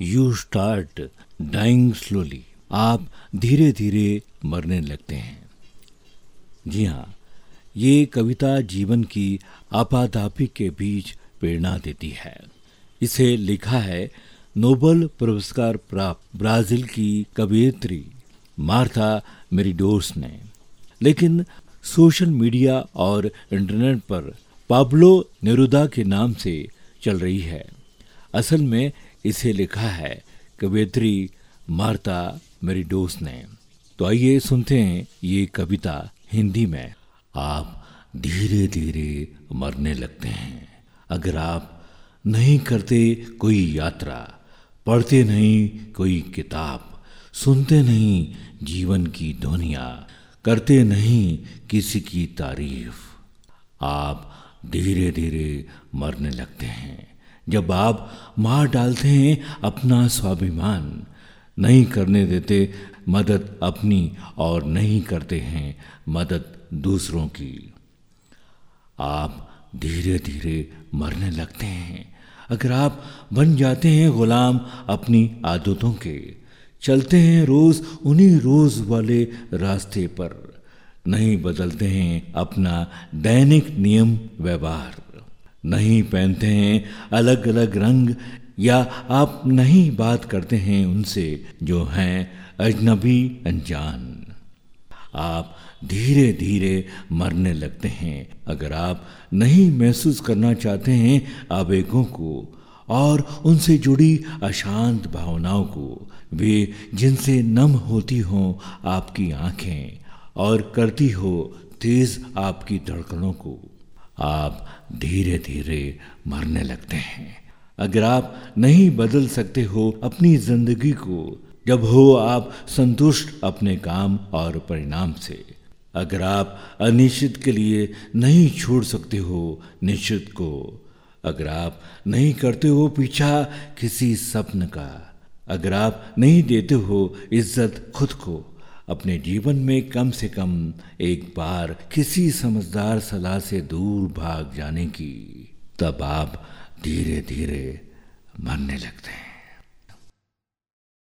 You start dying slowly आप धीरे धीरे मरने लगते हैं। जी हाँ ये कविता जीवन की आपाधापी के बीच प्रेरणा देती है। इसे लिखा है नोबल पुरस्कार प्राप्त ब्राज़ील की कवियत्री मार्था मेरिडोस ने। लेकिन सोशल मीडिया और इंटरनेट पर पाब्लो नेरुदा के नाम से चल रही है। असल में इसे लिखा है, कवियत्री मार्ता मेरिडोस ने। तो आइए सुनते हैं ये कविता हिंदी में। आप धीरे धीरे मरने लगते हैं। अगर आप नहीं करते कोई यात्रा, पढ़ते नहीं कोई किताब, सुनते नहीं जीवन की ध्वनिया करते नहीं किसी की तारीफ़, आप धीरे धीरे मरने लगते हैं। जब आप मार डालते हैं अपना स्वाभिमान, नहीं करने देते, मदद अपनी और नहीं करते हैं मदद दूसरों की। आप धीरे धीरे मरने लगते हैं। अगर आप बन जाते हैं गुलाम अपनी आदतों के, चलते हैं रोज उन्हीं रोज वाले रास्ते पर, नहीं बदलते हैं अपना दैनिक नियम व्यवहार नहीं पहनते हैं अलग अलग रंग, या आप नहीं बात करते हैं उनसे, जो हैं अजनबी अनजान। आप धीरे धीरे मरने लगते हैं। अगर आप नहीं महसूस करना चाहते हैं आवेगों को, और उनसे जुड़ी अशांत भावनाओं को, वे जिनसे नम होती हों आपकी आँखें, और करती हो तेज आपकी धड़कनों को। आप धीरे धीरे मरने लगते हैं। अगर आप नहीं बदल सकते हो अपनी ज़िंदगी को, जब हो आप संतुष्ट अपने काम और परिणाम से। अगर आप अनिश्चित के लिए नहीं छोड़ सकते हो निश्चित को। अगर आप नहीं करते हो पीछा किसी सपन का। अगर आप नहीं देते हो इज़्ज़त खुद को। अपने जीवन में कम से कम एक बार किसी समझदार सलाह से दूर भाग जाने की, तब आप धीरे धीरे मरने लगते हैं।